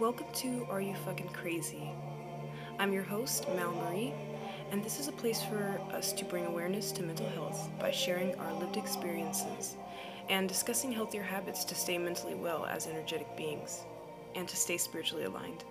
Welcome to Are You Fucking Crazy? I'm your host, Mal Marie, and this is a place for us to bring awareness to mental health by sharing our lived experiences and discussing healthier habits to stay mentally well as energetic beings and to stay spiritually aligned.